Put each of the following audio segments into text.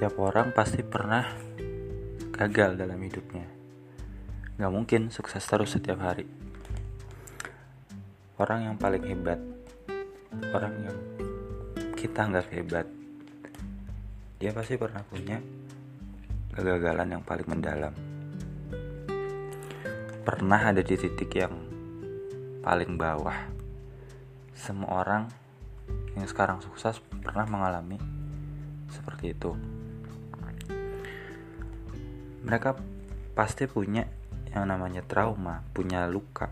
Setiap orang pasti pernah gagal dalam hidupnya. Gak mungkin sukses terus setiap hari. Orang yang paling hebat, orang yang kita nggak hebat, dia pasti pernah punya kegagalan yang paling mendalam. Pernah ada di titik yang paling bawah. Semua orang yang sekarang sukses pernah mengalami seperti itu. Mereka pasti punya yang namanya trauma, punya luka,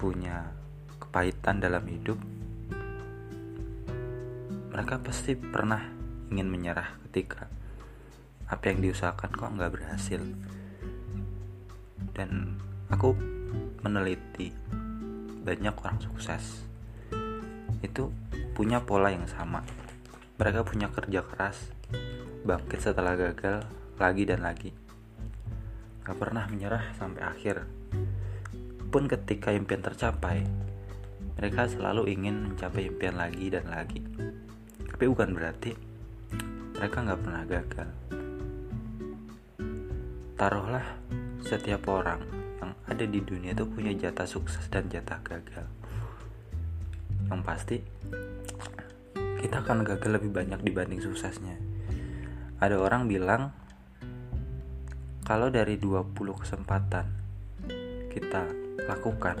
punya kepahitan dalam hidup. Mereka pasti pernah ingin menyerah ketika apa yang diusahakan kok nggak berhasil. Dan aku meneliti banyak orang sukses itu punya pola yang sama mereka punya kerja keras, bangkit setelah gagal lagi dan lagi. Gak pernah menyerah sampai akhir. Pun ketika impian tercapai, mereka selalu ingin mencapai impian lagi dan lagi. Tapi bukan berarti mereka gak pernah gagal. Taruhlah setiap orang yang ada di dunia itu punya jatah sukses dan jatah gagal. Yang pasti kita akan gagal lebih banyak dibanding suksesnya. Ada orang bilang kalau dari 20 kesempatan kita lakukan,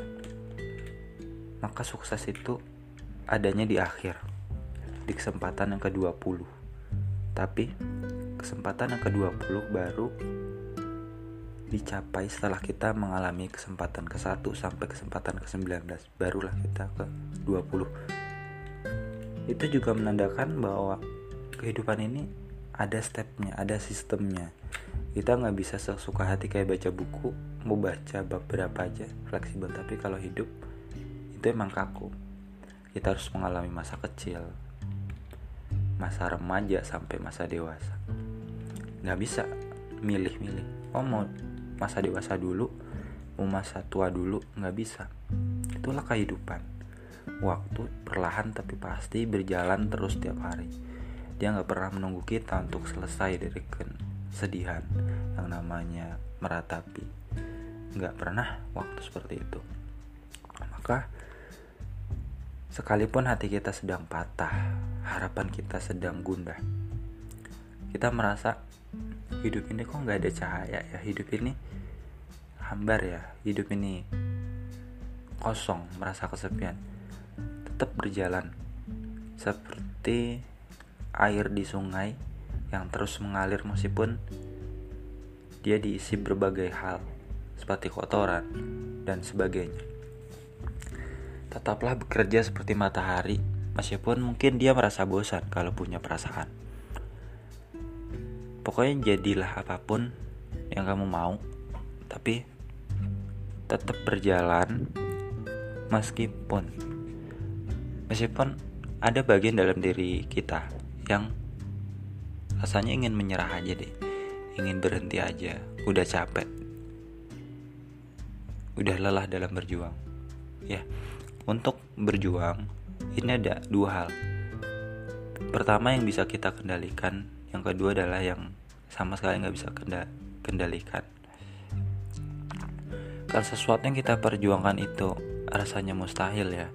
maka sukses itu adanya di akhir, di kesempatan yang ke-20. Tapi kesempatan yang ke-20 baru dicapai setelah kita mengalami kesempatan ke-1 sampai kesempatan ke-19 barulah kita ke 20 itu juga menandakan bahwa kehidupan ini ada stepnya, ada sistemnya. Kita nggak bisa sesuka hati kayak baca buku, mau baca bab berapa aja, fleksibel. Tapi kalau hidup itu emang kaku. Kita harus mengalami masa kecil, masa remaja sampai masa dewasa. Nggak bisa milih-milih. Oh mau masa dewasa dulu, mau masa tua dulu, nggak bisa. Itulah kehidupan Waktu perlahan tapi pasti berjalan terus setiap hari. Dia nggak pernah menunggu kita untuk selesai dari kesedihan yang namanya meratapi. Nggak pernah waktu seperti itu. Maka sekalipun hati kita sedang patah, harapan kita sedang gundah, kita merasa hidup ini kok nggak ada cahaya ya, hidup ini hambar ya, hidup ini kosong, merasa kesepian tetap berjalan seperti air di sungai yang terus mengalir meskipun dia diisi berbagai hal seperti kotoran dan sebagainya. Tetaplah bekerja seperti matahari meskipun mungkin dia merasa bosan kalau punya perasaan. Pokoknya jadilah apa pun yang kamu mau, tapi tetap berjalan meskipun Meskipun ada bagian dalam diri kita yang rasanya ingin menyerah aja deh, ingin berhenti aja, udah capek, udah lelah dalam berjuang. Ya, untuk berjuang ini ada dua hal. Pertama yang bisa kita kendalikan, yang kedua adalah yang sama sekali nggak bisa kendalikan. Kalau sesuatu yang kita perjuangkan itu rasanya mustahil ya,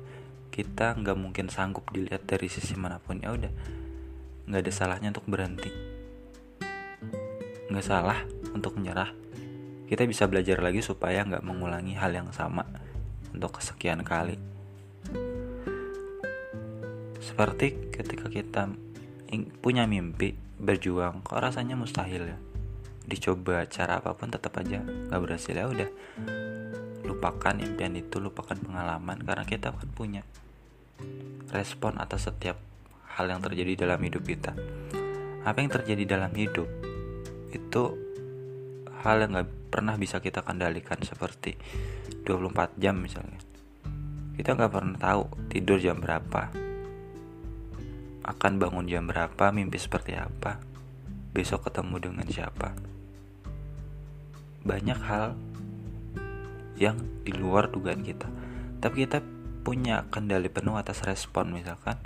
kita nggak mungkin sanggup dilihat dari sisi mana pun ya udah nggak ada salahnya untuk berhenti. Nggak salah untuk menyerah. Kita bisa belajar lagi supaya nggak mengulangi hal yang sama untuk kesekian kali. Seperti ketika kita punya mimpi berjuang kok rasanya mustahil ya? Dicoba cara apa pun tetap aja nggak berhasil. Ya udah lupakan impian itu lupakan pengalaman karena kita kan punya respon atas setiap hal yang terjadi dalam hidup kita. Apa yang terjadi dalam hidup itu hal yang gak pernah bisa kita kendalikan seperti 24 jam misalnya. Kita gak pernah tahu tidur jam berapa, akan bangun jam berapa, mimpi seperti apa, besok ketemu dengan siapa. Banyak hal yang di luar dugaan kita. Tapi kita punya kendali penuh atas respon misalkan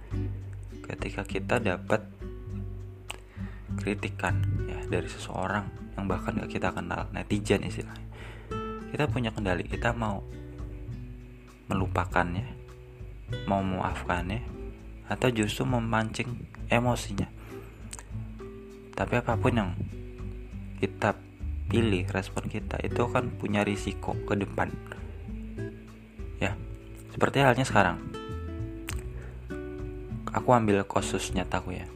ketika kita dapat kritikan ya dari seseorang yang bahkan gak kita kenal netizen istilahnya. Kita punya kendali kita mau melupakannya mau memaafkannya atau justru memancing emosinya. Tapi apa pun yang kita pilih respon kita itu kan punya risiko ke depan. Ya seperti halnya sekarang aku ambil kasus nyataku ya.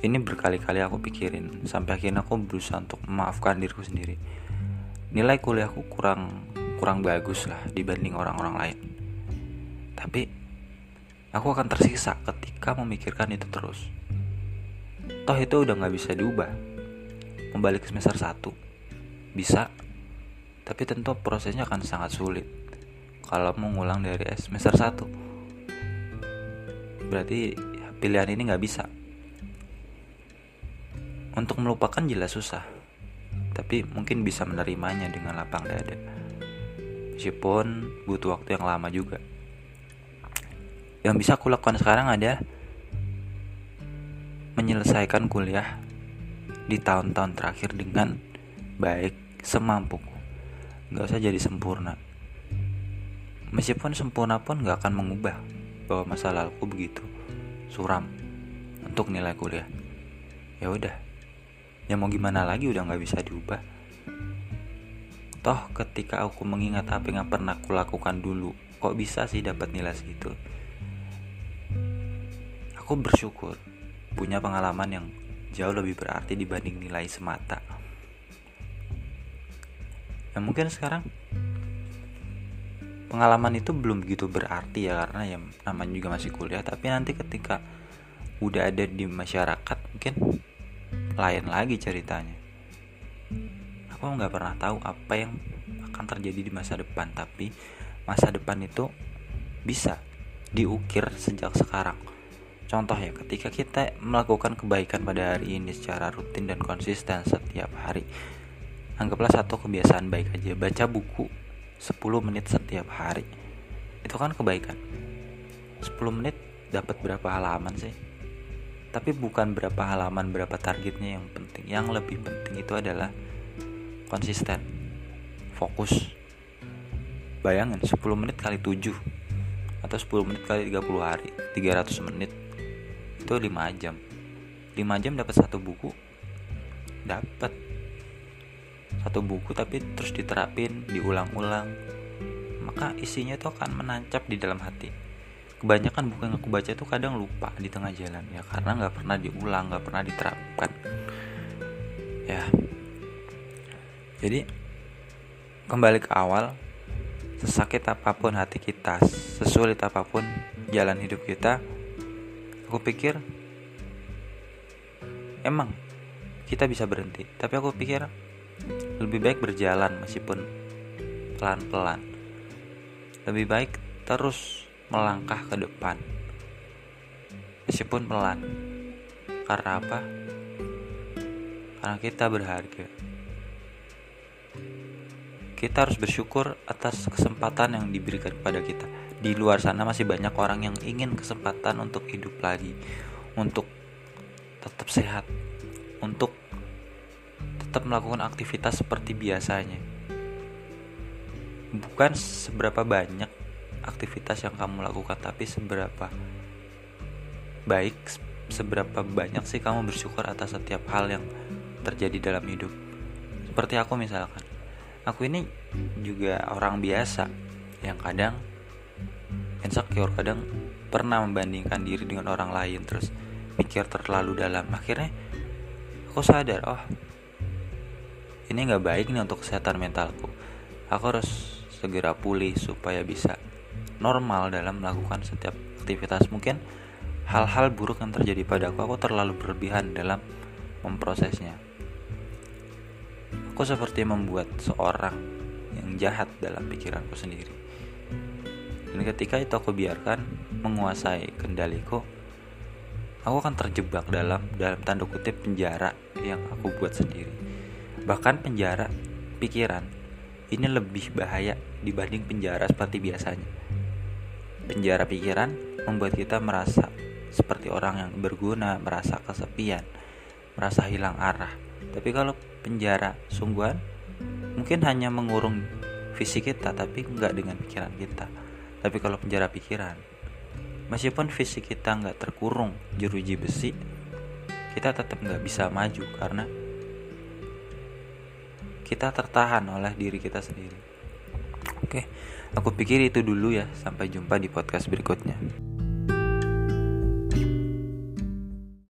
Ini berkali-kali aku pikirin sampai akhirnya aku berusaha untuk memaafkan diriku sendiri. Nilai kuliahku kurang kurang bagus lah dibanding orang-orang lain. Tapi aku akan tersiksa ketika memikirkan itu terus. Toh itu udah nggak bisa diubah. Kembali ke semester 1 bisa tapi tentu prosesnya akan sangat sulit. Kalau mau ngulang dari semester 1 berarti pilihan ini nggak bisa. Untuk melupakan jelas susah. Tapi mungkin bisa menerimanya dengan lapang dada. Meskipun butuh waktu yang lama juga. Yang bisa aku lakukan sekarang adalah menyelesaikan kuliah di tahun-tahun terakhir dengan baik semampuku. Gak usah jadi sempurna. Meskipun sempurna pun gak akan mengubah bahwa masa laluku begitu suram untuk nilai kuliah. Ya udah, ya mau gimana lagi udah gak bisa diubah. Toh ketika aku mengingat apa yang pernah aku lakukan dulu, kok bisa sih dapat nilai segitu? Aku bersyukur punya pengalaman yang jauh lebih berarti dibanding nilai semata. Ya mungkin sekarang pengalaman itu belum begitu berarti ya karena ya namanya juga masih kuliah tapi nanti ketika udah ada di masyarakat mungkin lain lagi ceritanya aku nggak pernah tahu apa yang akan terjadi di masa depan tapi masa depan itu bisa diukir sejak sekarang Contoh ya, ketika kita melakukan kebaikan pada hari ini secara rutin dan konsisten setiap hari. Anggaplah satu kebiasaan baik aja, baca buku 10 menit setiap hari. Itu kan kebaikan. 10 menit dapat berapa halaman sih? Tapi bukan berapa halaman, berapa targetnya yang penting. Yang lebih penting itu adalah konsisten. Fokus. Bayangin 10 menit kali 7 atau 10 menit kali 30 hari, 300 menit itu 5 jam 5 jam dapat satu buku dapat satu buku tapi terus diterapin diulang-ulang. Maka isinya itu akan menancap di dalam hati. Kebanyakan buku yang aku baca itu kadang lupa di tengah jalan ya karena nggak pernah diulang nggak pernah diterapkan. Ya. Jadi kembali ke awal sesakit apa pun hati kita sesulit apa pun jalan hidup kita aku pikir emang kita bisa berhenti. Tapi aku pikir lebih baik berjalan meskipun pelan-pelan. Lebih baik terus melangkah ke depan. Meskipun pelan. Karena apa? Karena kita berharga. Kita harus bersyukur atas kesempatan yang diberikan kepada kita. Di luar sana masih banyak orang yang ingin kesempatan untuk hidup lagi, untuk tetap sehat, untuk tetap melakukan aktivitas seperti biasanya. Bukan seberapa banyak aktivitas yang kamu lakukan, tapi seberapa baik, seberapa banyak sih kamu bersyukur atas setiap hal yang terjadi dalam hidup. Seperti aku misalkan, aku ini juga orang biasa yang kadang insecure kadang pernah membandingkan diri dengan orang lain terus mikir terlalu dalam akhirnya aku sadar oh ini nggak baik nih untuk kesehatan mentalku. Aku harus segera pulih supaya bisa normal dalam melakukan setiap aktivitas. Mungkin hal-hal buruk yang terjadi padaku aku terlalu berlebihan dalam memprosesnya. Aku seperti membuat seorang yang jahat dalam pikiranku sendiri. Dan ketika itu aku biarkan menguasai kendaliku, aku akan terjebak dalam dalam tanda kutip penjara yang aku buat sendiri. Bahkan penjara pikiran ini lebih bahaya dibanding penjara seperti biasanya. Penjara pikiran membuat kita merasa seperti orang yang berguna, merasa kesepian, merasa hilang arah. Tapi kalau penjara sungguhan mungkin hanya mengurung fisik kita tapi nggak dengan pikiran kita. Tapi kalau penjara pikiran, meskipun fisik kita nggak terkurung jeruji besi, kita tetap nggak bisa maju karena kita tertahan oleh diri kita sendiri. Oke, aku pikir itu dulu ya. Sampai jumpa di podcast berikutnya.